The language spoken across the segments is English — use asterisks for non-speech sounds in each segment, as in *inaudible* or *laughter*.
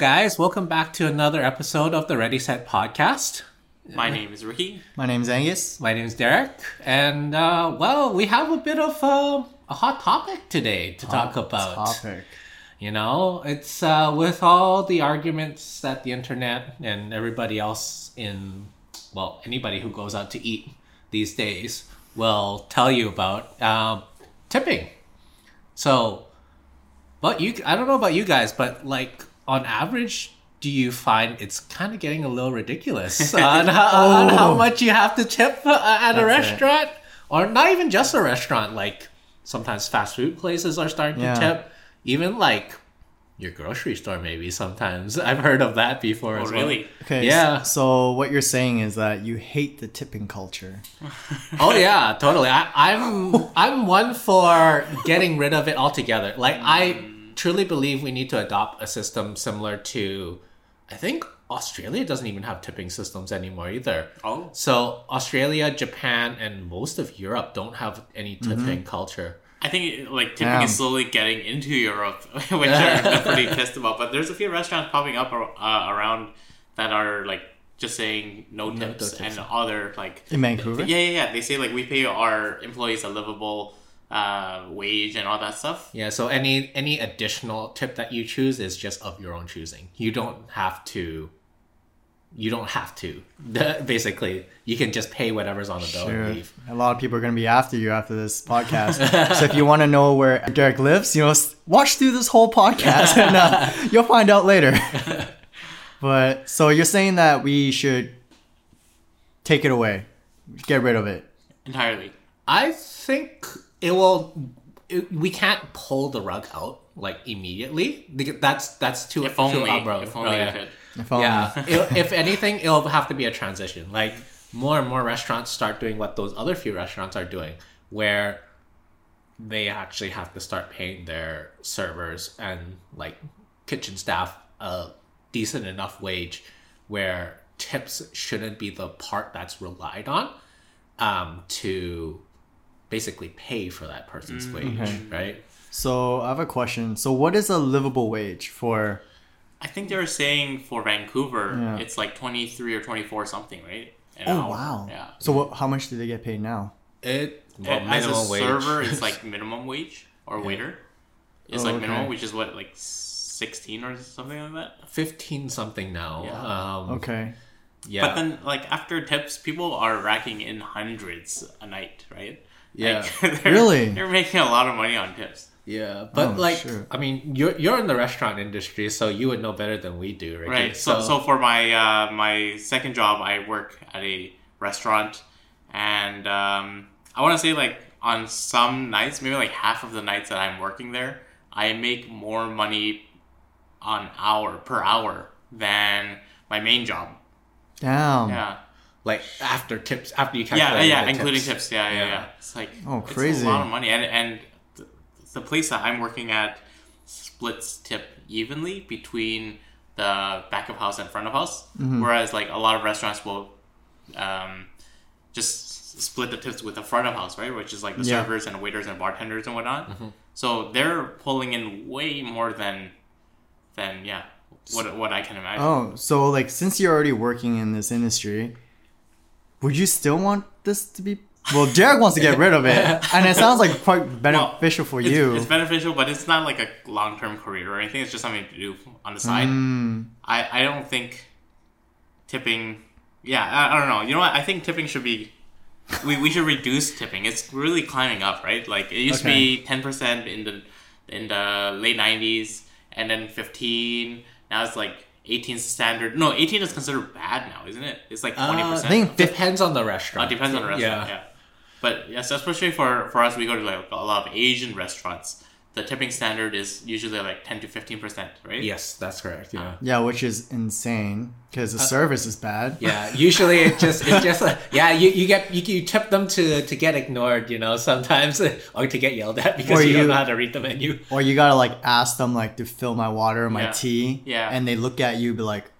guys. Welcome back to another episode of the Ready Set podcast. My name is Ricky. My name is Angus. My name is Derek, and uh, well, we have a bit of uh, a hot topic today to talk about. Topic. You know, it's uh, with all the arguments that the internet and everybody else in, well, anybody who goes out to eat these days will tell you about um, tipping. So, but you, I don't know about you guys, but like on average, do you find it's kind of getting a little ridiculous *laughs* on, how, on how much you have to tip uh, at a That's it. restaurant, or not even just a restaurant? Like sometimes fast food places are starting Yeah. to tip, even like your grocery store. Maybe sometimes *laughs* I've heard of that before. Oh, as well. really? Okay. Yeah. s- So what you're saying is that you hate the tipping culture. *laughs* Oh yeah, totally. I, I'm I'm one for getting rid of it altogether. Like I truly believe we need to adopt a system similar to, I think Australia doesn't even have tipping systems anymore either. Oh. So Australia, Japan, and most of Europe don't have any tipping culture. I think like tipping Damn. is slowly getting into Europe, *laughs* which I'm *laughs* pretty pissed about. But there's a few restaurants popping up uh, around that are like just saying no No tips tips. and other like In Vancouver? yeah yeah yeah. They say like we pay our employees a livable uh, wage and all that stuff. Yeah. So any any additional tip that you choose is just of your own choosing. You don't have to. You don't have to. *laughs* Basically, you can just pay whatever's on the bill Sure. and leave. A lot of people are going to be after you after this podcast. *laughs* so if you want to know where Derek lives, you know, watch through this whole podcast and uh, *laughs* you'll find out later. but so you're saying that we should take it away, get rid of it. Entirely. I think it will. It, we can't pull the rug out like immediately. Because That's that's too If too only. abrupt. If only Oh, yeah. could. If only. Yeah. *laughs* It- if anything, it'll have to be a transition. Like more and more restaurants start doing what those other few restaurants are doing, where they actually have to start paying their servers and like kitchen staff a decent enough wage, where tips shouldn't be the part that's relied on um, to basically pay for that person's wage, right? So I have a question. So what is a livable wage for? I think they were saying for Vancouver, Yeah. it's like 23 or 24 something, right? An Oh hour. wow. Yeah. So what, how much do they get paid now? It well, As a wage. server, *laughs* it's like minimum wage or waiter. It's Oh, like okay. minimum, which is what like 16 or something like that. 15 something now. Yeah. Um, Okay. yeah. But then, like after tips, people are racking in hundreds a night, right? Yeah. Like, *laughs* they're, Really? They're making a lot of money on tips. Yeah, but Oh, like, sure. I mean, you're you're in the restaurant industry, so you would know better than we do, Ricky. Right. So, so for my uh, my second job, I work at a restaurant, and um, I want to say like on some nights, maybe like half of the nights that I'm working there, I make more money on hour per hour than my main job. Damn. Yeah. Like after tips, after you Yeah, calculate yeah, the including tips. tips. Yeah, yeah, Yeah. yeah. It's like Oh, it's crazy. a lot of money, and and the, the place that I'm working at splits tip evenly between the back of house and front of house, Mm-hmm. whereas like a lot of restaurants will um, just split the tips with the front of house, right? Which is like the Yeah. servers and waiters and bartenders and whatnot. Mm-hmm. So they're pulling in way more than than yeah, what what I can imagine. Oh, so like since you're already working in this industry, would you still want this to be? Well, Derek wants to get rid of it, *laughs* and it sounds like quite beneficial for It's, you. it's beneficial, but it's not like a long term career or anything. It's just something to do on the side. Mm, I, I don't think tipping. Yeah, I, I don't know. You know what? I think tipping should be. We, we should reduce tipping. It's really climbing up, right? Like it used to be ten percent in the in the late nineties, and then fifteen. Now it's like 18 standard. No, eighteen is considered bad now, isn't it? It's like twenty Uh, I think depends on the restaurant. it depends on the restaurant. Yeah. But yes, especially for for us, we go to like a lot of Asian restaurants. The tipping standard is usually like ten to fifteen percent, right? Yes, that's correct. Yeah. yeah, which is insane because the Uh, service is bad. Yeah, usually it just it *laughs* just uh, yeah you, you get you, you tip them to to get ignored you know sometimes *laughs* or to get yelled at because Or you, don't know how to read the menu. Or you gotta like ask them like to fill my water or my Yeah. tea. Yeah. And they look at you, be like,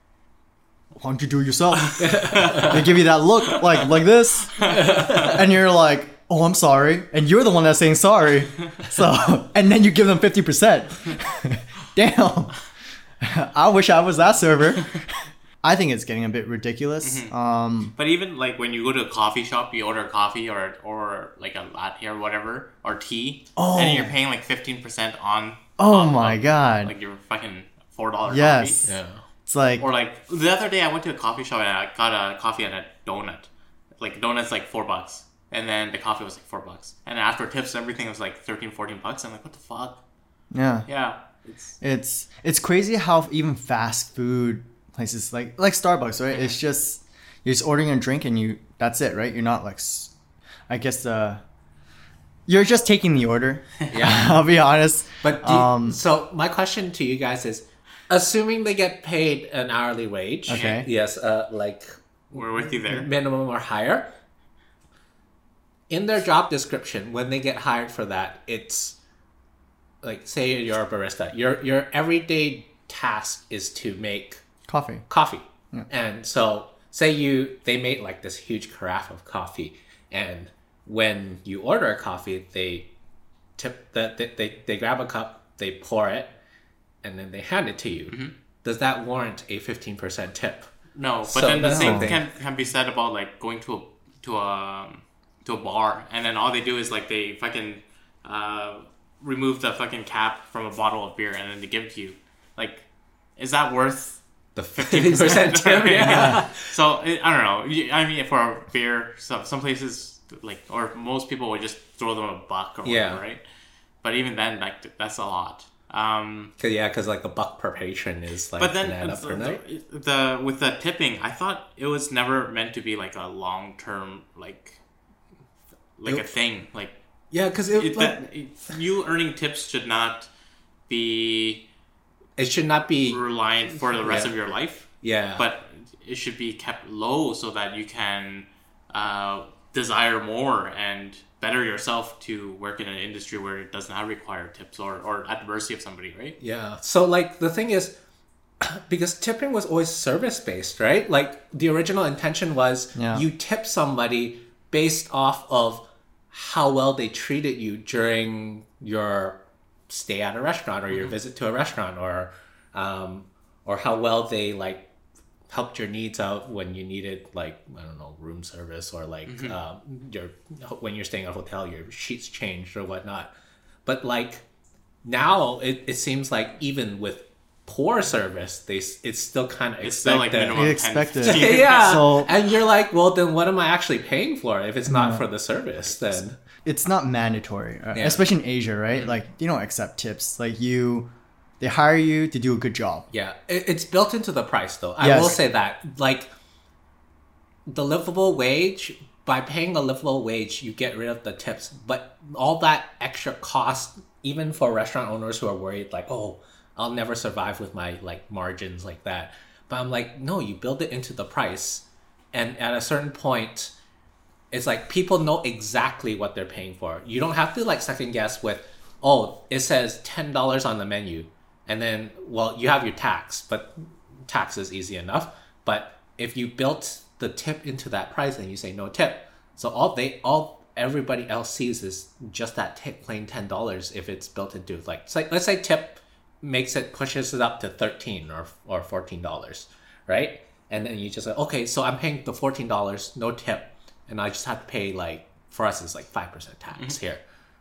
"Why don't you do it yourself?" *laughs* they give you that look like like this, and you're like, "Oh, I'm sorry," and you're the one that's saying sorry. *laughs* So, and then you give them fifty percent. *laughs* Damn. *laughs* I wish I was that server. I think it's getting a bit ridiculous. Mm-hmm. Um, But even like when you go to a coffee shop, you order coffee or or like a latte or whatever or tea, Oh. and you're paying like fifteen percent on. oh on, my like, god. Like your fucking four dollar Yes. coffee. Yeah. it's like Or like the other day, I went to a coffee shop and I got a coffee and a donut. Like donut's like four bucks, and then the coffee was like four bucks, and after tips, everything was like 13, 14 bucks. I'm like, what the fuck? yeah. Yeah, it's It's it's crazy how even fast food places like like Starbucks, right? It's just you're just ordering a drink and you that's it, right? You're not like I guess uh you're just taking the order. Yeah. *laughs* *laughs* I'll be honest. But do you- um so my question to you guys is, assuming they get paid an hourly wage, Okay. yes, uh, like we're with you there. minimum or higher, in their job description, when they get hired for that, it's like say you're a barista, your your everyday task is to make coffee. coffee. And so say you they made like this huge carafe of coffee and when you order a coffee they tip the they, they, they grab a cup, they pour it, and then they hand it to you. Mm-hmm. Does that warrant a fifteen percent tip? No, but So then the same thing. can can be said about like going to a to a to a bar, and then all they do is like they fucking uh, remove the fucking cap from a bottle of beer, and then they give it to you. Like, is that worth The *laughs* fifteen percent tip? yeah. So it, I don't know. I mean, for a beer, so some places like or most people would just throw them a buck or whatever, Yeah. right? But even then, like that's a lot. Um, Cause, yeah, because like the buck per patron is like but then an add up per the, night. the, the with the tipping, I thought it was never meant to be like a long term like like a thing. Like, Yeah, because it, it, like, that, you earning tips should not be it should not be reliant for the rest Yeah. of your life. yeah, but it should be kept low so that you can uh, desire more and better yourself to work in an industry where it does not require tips or, or at the mercy of somebody, right? Yeah. So like the thing is *clears throat* because tipping was always service based, right? Like the original intention was Yeah. you tip somebody based off of how well they treated you during your stay at a restaurant or your visit to a restaurant or um or how well they like helped your needs out when you needed like I don't know room service or like um, your when you're staying at a hotel your sheets changed or whatnot. But like now it, it seems like even with poor service they it's still kind of It's still like expected. minimum You 10, expected. 15. yeah *laughs* So- and you're like well then what am i actually paying for if it's not for the service then It's not mandatory, uh, Yeah. especially in Asia, right? Like you don't accept tips. Like you, they hire you to do a good job. yeah it, it's built into the price though i Yes. will say that like the livable wage by paying a livable wage you get rid of the tips but all that extra cost even for restaurant owners who are worried like oh i'll never survive with my like margins like that. But i'm like no you build it into the price. And at a certain point it's like people know exactly what they're paying for. You don't have to like second guess with oh it says $10 on the menu. And then well you have your tax but tax is easy enough. But if you built the tip into that price and you say no tip. So all they all everybody else sees is just that tip plain $10 if it's built into like like let's say tip makes it pushes it up to 13 or or $14 right? And then you just say okay so i'm paying the $14 no tip and i just have to pay like for us it's like 5% tax mm-hmm. here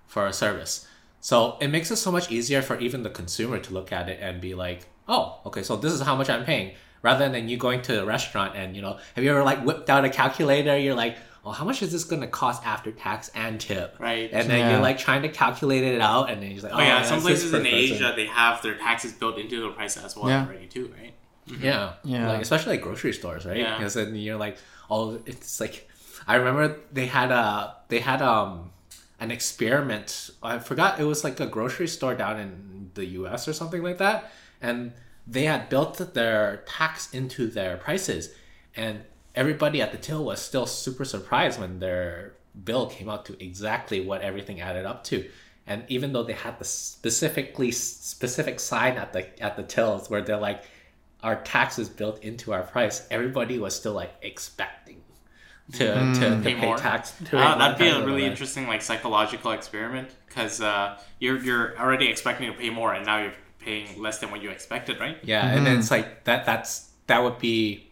for a service. So it makes it so much easier for even the consumer to look at it and be like oh okay so this is how much i'm paying rather than you going to a restaurant and you know have you ever like whipped out a calculator? You're like oh how much is this going to cost after tax and tip Right. and then Yeah. you're like trying to calculate it out and then you're like oh, Oh yeah, that's some places in person." Asia they have their taxes built into the price as well Yeah. already too, right? Yeah, Yeah. Like especially like grocery stores, right? Yeah. Because then you're like, oh, it's like, I remember they had a they had um an experiment. I forgot it was like a grocery store down in the U.S. or something like that, and they had built their tax into their prices, and everybody at the till was still super surprised when their bill came out to exactly what everything added up to. And even though they had the specifically specific sign at the at the tills where they're like, our tax is built into our price, everybody was still like expecting to to, to pay, Pay more. tax. To Uh, that'd be a really that. interesting like psychological experiment because uh, you're you're already expecting to pay more and now you're paying less than what you expected, right? Yeah, and then it's like that. That's that would be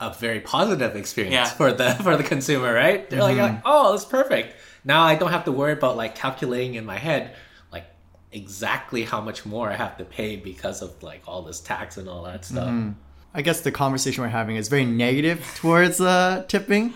a very positive experience Yeah. for the *laughs* for the consumer, right? They're like, like, oh, it's perfect. Now I don't have to worry about like calculating in my head like exactly how much more I have to pay because of like all this tax and all that stuff. I guess the conversation we're having is very negative *laughs* towards uh, tipping,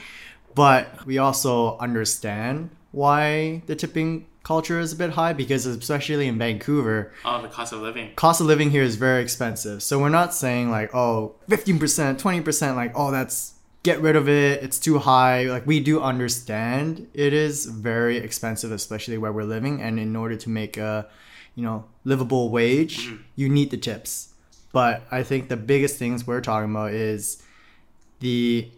but we also understand why the tipping culture is a bit high because especially in Vancouver, Oh, the cost of living. cost of living here is very expensive. So we're not saying like, oh, 15%, 20%, like, oh, that's get rid of it. It's too high. Like we do understand it is very expensive, especially where we're living. And in order to make a, you know, livable wage, mm-hmm. you need the tips. But I think the biggest things we're talking about is the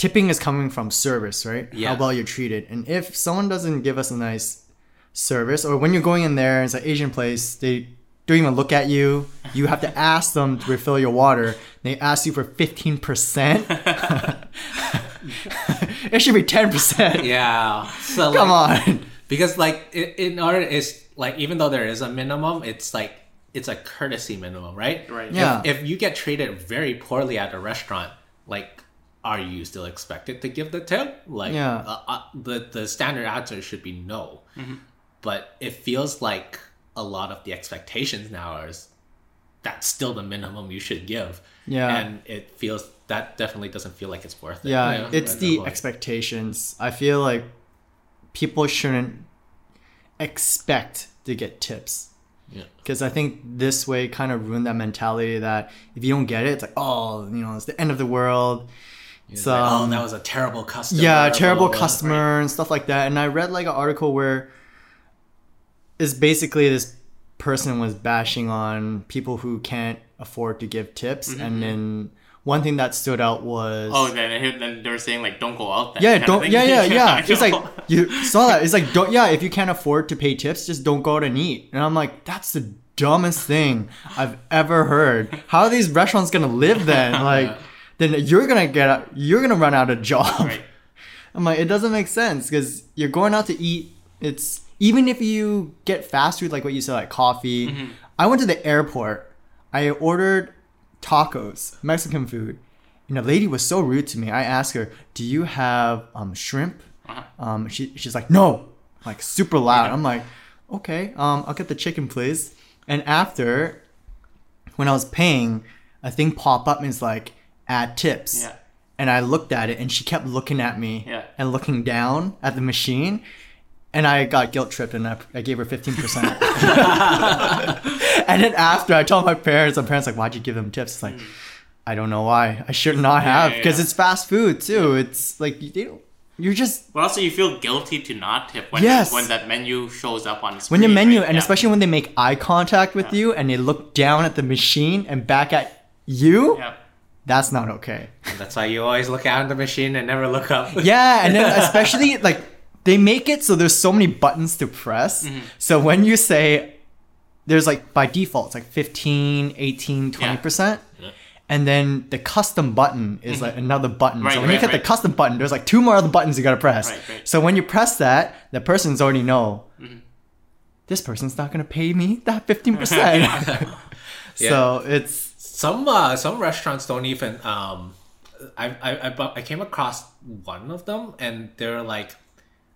tipping is coming from service, right? Yeah. How well you're treated. And if someone doesn't give us a nice service, or when you're going in there, it's an Asian place, they don't even look at you. You have to *laughs* ask them to refill your water. They ask you for 15%. *laughs* it should be 10%. Yeah, so Come like, on. because like in order is like even though there is a minimum, it's like it's a courtesy minimum, right? Right. Yeah. If, if you get treated very poorly at a restaurant, like, are you still expected to give the tip? Like, Yeah. uh, uh, the the standard answer should be no. But it feels like a lot of the expectations now are is that's still the minimum you should give. Yeah. and it feels that definitely doesn't feel like it's worth it. Yeah, you know, it's the that point. expectations. I feel like people shouldn't expect to get tips. Yeah. Because I think this way kind of ruined that mentality that if you don't get it, it's like, oh, you know, it's the end of the world. It's So, like, oh, that was a terrible customer. yeah, terrible blah, blah. customer and stuff like that. And I read like an article where is basically this person was bashing on people who can't afford to give tips, Mm-hmm. and then one thing that stood out was Oh, then, then they were saying like, don't go out. Then, yeah, don't yeah yeah *laughs* yeah. It's like you *laughs* saw that. It's like don't yeah. If you can't afford to pay tips, just don't go out and eat. And I'm like, that's the dumbest thing I've ever heard. How are these restaurants gonna live then? *laughs* Like, then you're gonna get a- you're gonna run out of job. Right. *laughs* I'm like, it doesn't make sense because you're going out to eat. It's even if you get fast food, like what you said, like coffee. Mm-hmm. I went to the airport. I ordered tacos, Mexican food, and the lady was so rude to me. I asked her, "Do you have um, shrimp?" Uh-huh. Um, she, she's like, "No," like super loud. I'm like, "Okay, um, I'll get the chicken, please." And after, when I was paying, a thing pop up and it's like, "Add tips." Yeah. and I looked at it and she kept looking at me Yeah. and looking down at the machine and I got guilt tripped and I, I gave her 15%. *laughs* and then after I told my parents, my parents like, why'd you give them tips? It's like, mm. I don't know why. I should not have yeah, because yeah. it's fast food too. It's like, you don't, you're just, But also, you feel guilty to not tip when Yes. when that menu shows up on the when screen. your menu, right? and Yeah. especially when they make eye contact with you and they look down at the machine and back at you, Yeah. That's not okay. That's why you always look out at the machine and never look up. *laughs* Yeah, and then *laughs* especially like they make it so there's so many buttons to press. Mm-hmm. So when you say there's like by default it's like 15, 18, 20%. Yeah. And then the custom button is like another button. Mm-hmm. Right, so when you right, hit the custom button, there's like two more other buttons you gotta press. Right, right. So when you press that, the person's already know Mm-hmm. this person's not gonna pay me that 15%. *laughs* So it's Some uh, some restaurants don't even. Um, I, I I I came across one of them, and they're like,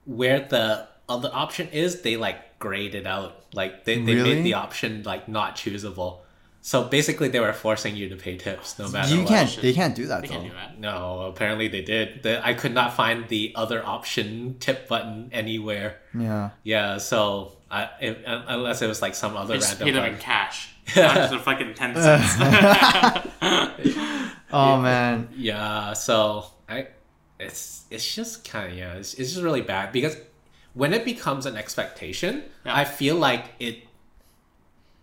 where the other option is, they like grayed it out. Like they, they Really? made the option like not choosable. So basically, they were forcing you to pay tips no matter you what. can't they can't do that They though. can do that. No, apparently they did. The, I could not find the other option tip button anywhere. Yeah. Yeah, so I, if, unless it was like some other They just random pay them in cash. Not just a fucking 10 cents. *laughs* Oh man. Yeah, so I, it's it's just kind of yeah, it's, it's just really bad because when it becomes an expectation, Yeah. I feel like it.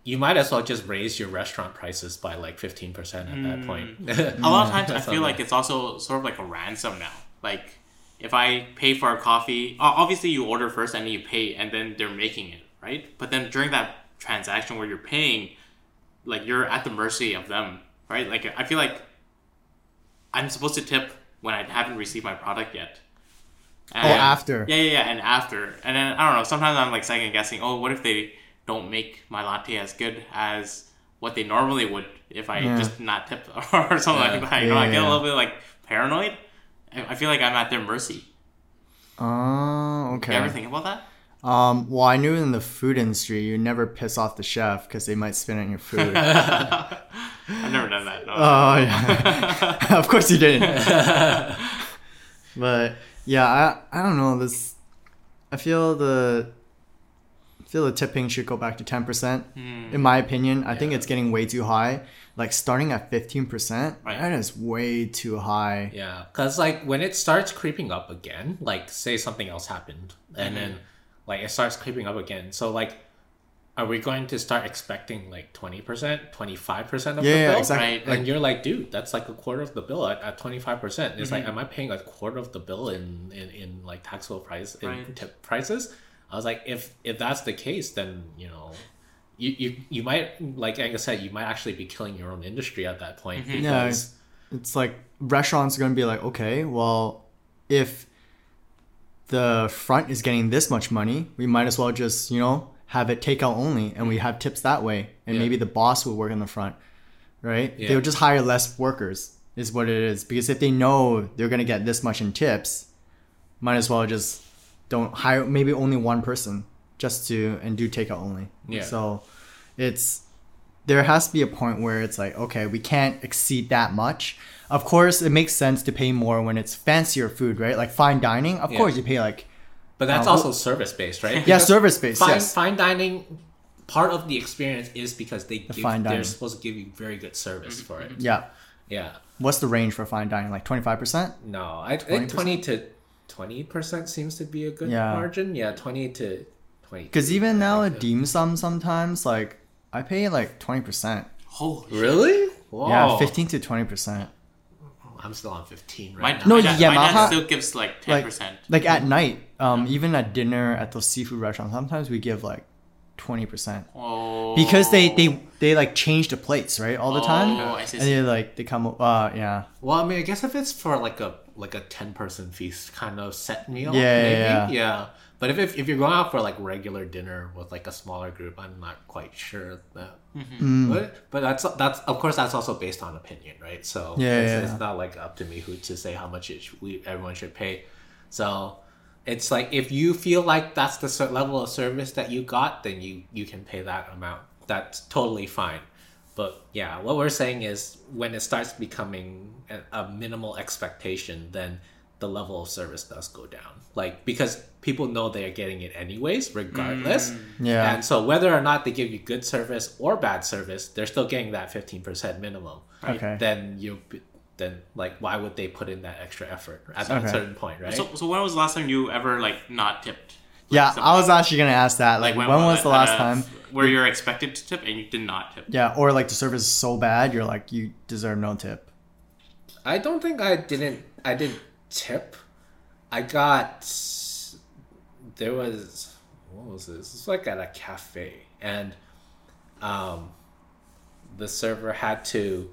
You might as well just raise your restaurant prices by like fifteen percent at that mm. point. *laughs* a lot of times I *laughs* feel like it's also sort of like a ransom now. Like if I pay for a coffee, obviously you order first and then you pay and then they're making it, right? But then during that transaction where you're paying, like you're at the mercy of them, right? Like I feel like I'm supposed to tip when I haven't received my product yet. Oh, And- after. Yeah, yeah, yeah, and after, and then I don't know. Sometimes I'm like second guessing. Oh, what if they don't make my latte as good as what they normally would if I Yeah. just not tip *laughs* or something Yeah. like that. You know, I get a little bit like paranoid. I feel like I'm at their mercy. Oh, okay. You ever think about that? Um, well, I knew in the food industry, you never piss off the chef because they might spit on your food. *laughs* I've never done that. No. oh yeah, *laughs* of course you didn't. *laughs* but yeah, I I don't know this. I feel the I feel the tipping should go back to ten percent. Hmm. In my opinion, I think it's getting way too high. Like starting at fifteen percent, Right. that is way too high. Yeah, because like when it starts creeping up again, like say something else happened, and then like it starts creeping up again. So like, are we going to start expecting like twenty percent, twenty five percent of Yeah, the yeah, bill? exactly. Right. And you're like, dude, that's like a quarter of the bill at twenty five percent. It's Mm-hmm. like, am I paying a quarter of the bill in in, in like taxable price in Right. tip prices? I was like, if if that's the case, then you know. You, you, you might like Angus said you might actually be killing your own industry at that point Mm-hmm. Yeah, because it's like restaurants are going to be like, okay, well, if the front is getting this much money, we might as well just, you know, have it takeout only and we mm. have tips that way. And Yeah. maybe the boss will work in the front, right? Yeah. They'll just hire less workers, is what it is. Because if they know they're going to get this much in tips, might as well just don't hire maybe only one person just to and do takeout only. Yeah. So it's there has to be a point where it's like, okay, we can't exceed that much. Of course, it makes sense to pay more when it's fancier food, right? Like fine dining, of Yeah. course you pay like But that's Uh, also service based, right? yeah, service based, Fine, yes. fine dining, part of the experience is because they give, fine they're supposed to give you very good service for it. Yeah. Yeah. What's the range for fine dining? Like twenty five percent? No, I think 20%? twenty to twenty percent seems to be a good Yeah. margin. Yeah, twenty to twenty. Because even now at dim sum, sometimes like I pay like twenty percent. Holy shit. really? Whoa. Yeah, fifteen to twenty percent. I'm still on fifteen My, right now. No, my dad, yeah, my dad still gives like 10%. like at night, um, even at dinner at those seafood restaurants, sometimes we give like twenty percent Oh. because they they they like change the plates right all the time, Oh, I see. and they like they come uh yeah Well, I mean, I guess if it's for like a like a ten person feast kind of set meal, Yeah, yeah, yeah. yeah. But if, if if you're going out for like regular dinner with like a smaller group, I'm not quite sure that. Mm. But but that's that's of course that's also based on opinion, right? So Yeah, it's, yeah, it's not like up to me who to say how much it sh- we everyone should pay. So it's like if you feel like that's the level of service that you got, then you you can pay that amount. That's totally fine. But yeah, what we're saying is when it starts becoming a, a minimal expectation, then the level of service does go down. Like because people know they are getting it anyways, regardless. Mm. Yeah. And so whether or not they give you good service or bad service, they're still getting that fifteen percent minimum. Okay. Then you then like why would they put in that extra effort at that Okay. certain point, right? So, so when was the last time you ever like not tipped? yeah. something- I was actually gonna ask that. Like, when, was the last a- time? where you're expected to tip and you did not tip? Yeah, or like the service is so bad, you're like you deserve no tip. I don't think I didn't. I didn't tip. I got. There was what was this? It's like at a cafe, and um, the server had to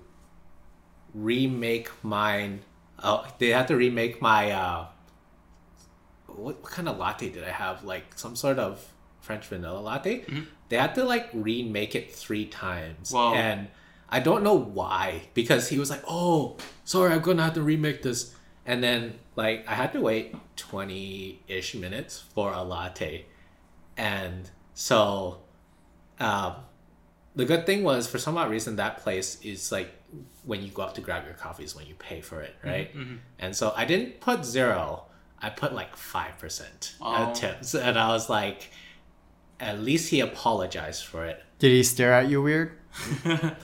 remake mine. Oh, they had to remake my. Uh, what, what kind of latte did I have? Like some sort of French vanilla latte. They had to like remake it three times, Whoa. and I don't know why because he was like, "Oh, sorry, I'm gonna have to remake this," and then like I had to wait twenty ish minutes for a latte, and so, um, the good thing was for some odd reason that place is like when you go up to grab your coffee is when you pay for it, right? And so I didn't put zero. I put like five percent Oh. tips, and I was like, at least he apologized for it. Did he stare at you weird?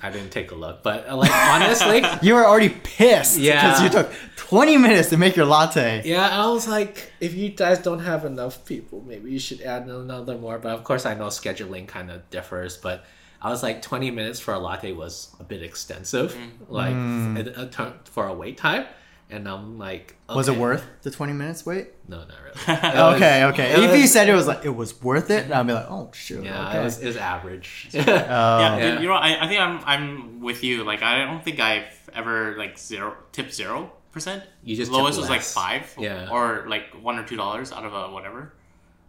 I didn't take a look, but uh, like honestly, *laughs* You were already pissed Yeah. because you took 20 minutes to make your latte. yeah, I was like, if you guys don't have enough people, maybe you should add another more. But of course, I know scheduling kind of differs, but I was like, twenty minutes for a latte was a bit extensive, like Mm. a, a for a wait time, and I'm like, Was it worth the 20 minutes wait? No, not really. *laughs* It was- okay, okay. it If you said it was like it was worth it, I'd be like, oh shoot. yeah, okay. it was, it was average. *laughs* Oh. Yeah, Yeah. you know, I, I think I'm I'm with you. Like, I don't think I've ever like zero tip zero percent. You just lowest was like five, Yeah. or like one or two dollars out of a whatever,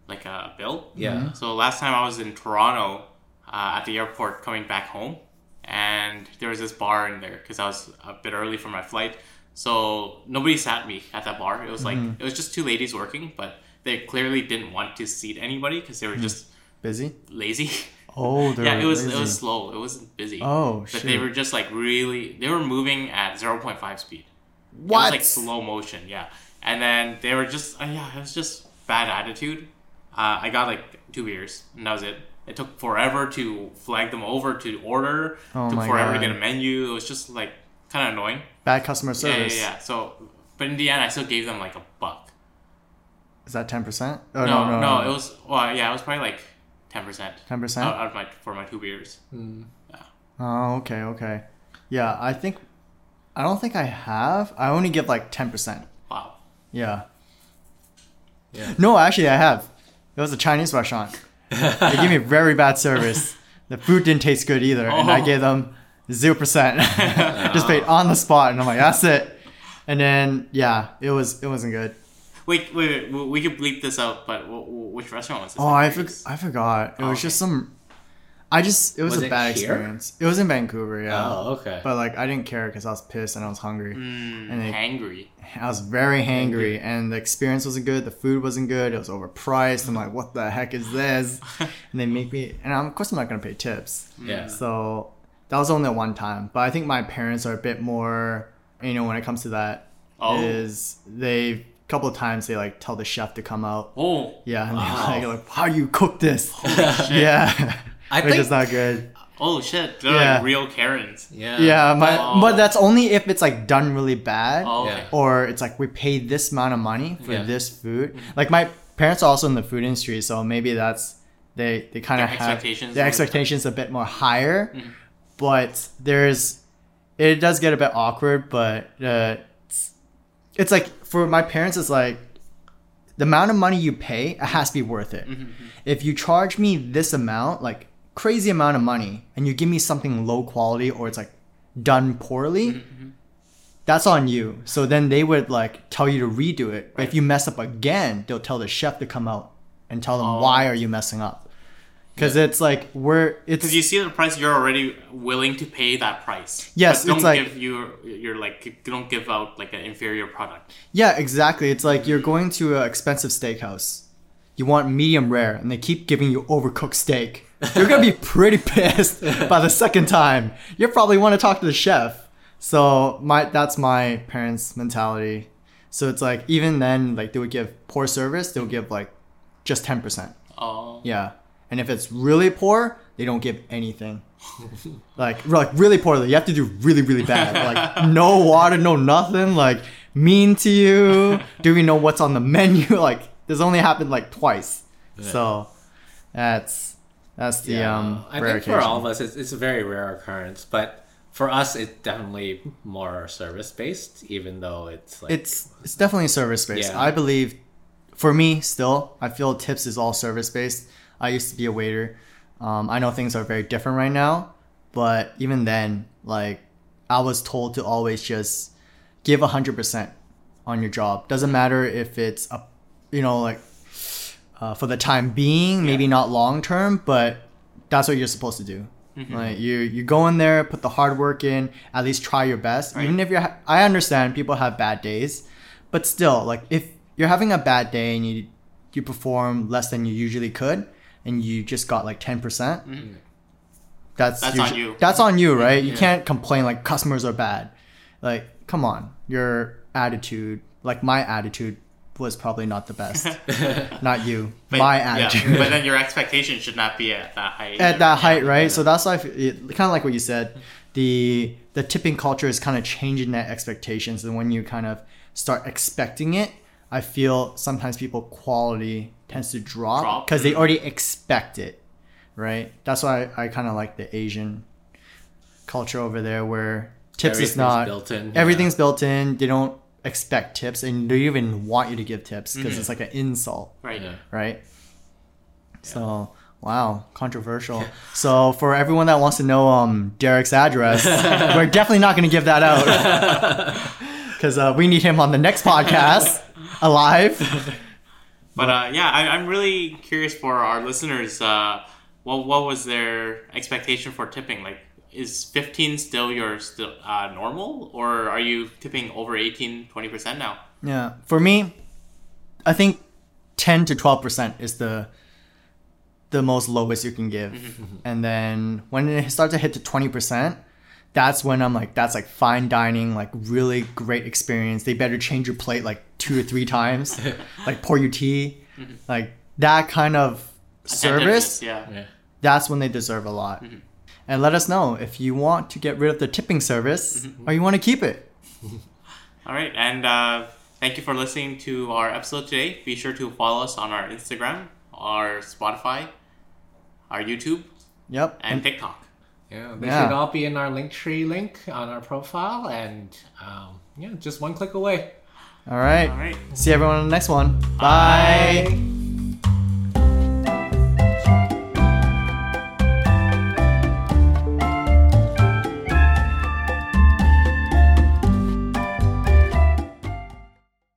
like a bill. yeah, So last time I was in Toronto, uh, at the airport coming back home, and there was this bar in there because I was a bit early for my flight. So nobody sat me at that bar. It was like Mm-hmm. it was just two ladies working, but they clearly didn't want to seat anybody because they were just Busy? lazy. Oh, *laughs* they're yeah, it was it was slow. It wasn't busy. Oh, but they were just like really. They were moving at zero point five speed. It What? was like slow motion, yeah. And then they were just, uh, yeah, it was just bad attitude. Uh, I got like two beers, and that was it. It took forever to flag them over to order. Oh took my forever God. to get a menu. It was just like kind of annoying. Bad customer service. Yeah, yeah, service. yeah. So, but in the end, I still gave them like a buck. Is that 10%? Oh, no, no, No, it was. Well, yeah, it was probably like ten percent. 10%? out, out of my for my two beers. Hmm. Yeah. Oh, okay, okay. Yeah, I think I don't think I have. I only give like 10%. Wow. Yeah. Yeah. No, actually I have. It was a Chinese restaurant. they gave me very bad service. *laughs* The food didn't taste good either, and I Oh. gave them 0%. *laughs* Just paid on the spot and I'm like, that's it. And then yeah, it was it wasn't good. Wait, wait, wait. We, we could bleep this out, but w- w- which restaurant was this? Oh, I'm I, for- I forgot. It Oh, was okay. just some I just it was, Was a it bad here? experience. It was in Vancouver, yeah. Oh, okay. But like I didn't care because I was pissed and I was hungry. Mm, and they- hangry. I was very hangry, and the experience wasn't good. The food wasn't good. It was overpriced. I'm like, what the heck is this? *laughs* and they make me, and I'm, of course I'm not gonna pay tips. yeah. So that was only one time. But I think my parents are a bit more, you know, when it comes to that, oh. is Oh. they a couple of times they like tell the chef to come out. Oh, Yeah, and Wow. they're like, how do you cook this? *laughs* shit. *laughs* yeah, I which think- is not good. oh shit! They're Yeah. like real Karens. Yeah. Yeah, my, Oh. but that's only if it's like done really bad. Oh, okay. or it's like we paid this amount of money for Yeah. this food. Mm-hmm. Like my parents are also in the food industry, so maybe that's they they kind of have expectations their expectations a bit more higher. Mm-hmm. But there's it does get a bit awkward, but uh, it's, it's like for my parents, it's like the amount of money you pay it has to be worth it. Mm-hmm, mm-hmm. If you charge me this amount, like crazy amount of money, and you give me something low quality or it's like done poorly, mm-hmm, that's on you. So then they would like tell you to redo it. But if you mess up again, they'll tell the chef to come out and tell them Oh. why are you messing up. Because it's like we're it's Because you see the price, you're already willing to pay that price. Yes, don't it's like- give you you're like you don't give out like an inferior product. yeah exactly. It's like you're going to an expensive steakhouse. You want medium rare, and they keep giving you overcooked steak. You're gonna be *laughs* pretty pissed by the second time. You probably want to talk to the chef. So my that's my parents' mentality. So it's like even then, like they would give poor service, they would give like just ten percent. Oh, Yeah. And if it's really poor, they don't give anything. like like really poorly. you have to do really really bad. *laughs* Like no water, no nothing. Like mean to you. Do we know what's on the menu? *laughs* Like this only happened like twice. So that's that's the Yeah. um. I rare think for all of us, it's, it's a very rare occurrence, but for us, it's definitely more service based, even though it's like it's it's definitely service based. Yeah. I believe for me still, I feel tips is all service based. I used to be a waiter. Um, I know things are very different right now, but even then, like I was told to always just give hundred percent on your job. Doesn't matter if it's a, you know, like uh, for the time being, maybe not long term, but that's what you're supposed to do. Like you, you go in there, put the hard work in, at least try your best. Right. Even if you're, ha- I understand people have bad days, but still, like if you're having a bad day and you you perform less than you usually could, and you just got like ten percent, mm-hmm. that's That's on you. That's on you, right? You can't complain like customers are bad. Like, come on, your attitude, like my attitude, was probably not the best. *laughs* *laughs* not you, But- my yeah, attitude. but then your expectation should not be at that height. at that height, right? So that's why I feel- it, kind of like what you said. The the tipping culture is kind of changing that expectations, and when you kind of start expecting it, I feel sometimes people quality tends to drop Drop. because they already expect it, right? That's why I, I kind of like the Asian culture over there, where tips is not built in, yeah. Everything's built in. They don't expect tips, and they even want you to give tips because Mm-hmm. it's like an insult Right. Yeah. right? So wow, controversial. *laughs* so for everyone that wants to know um Derek's address, *laughs* we're definitely not going to give that out *laughs* because uh, we need him on the next podcast *laughs* alive. But uh, yeah, I, I'm really curious for our listeners. Uh, what what was their expectation for tipping? Like, is 15 still your still uh, normal, or are you tipping over 18, 20 percent now? Yeah. For me, I think 10 to 12% is the the most lowest you can give. and then when it starts to hit to 20%, that's when I'm like that's like fine dining, like really great experience. They better change your plate like two or three times. *laughs* like pour you tea. Mm-hmm. Like that kind of service, Yeah. Yeah. that's when they deserve a lot. Mm-hmm. And let us know if you want to get rid of the tipping service mm-hmm. or you want to keep it. *laughs* All right, and uh, thank you for listening to our episode today. Be sure to follow us on our Instagram, our Spotify, our YouTube, Yep. and TikTok. Yeah, they Yeah. should all be in our Linktree link on our profile, and um, yeah, just one click away. All right. All right. See everyone on the next one. Bye. Bye.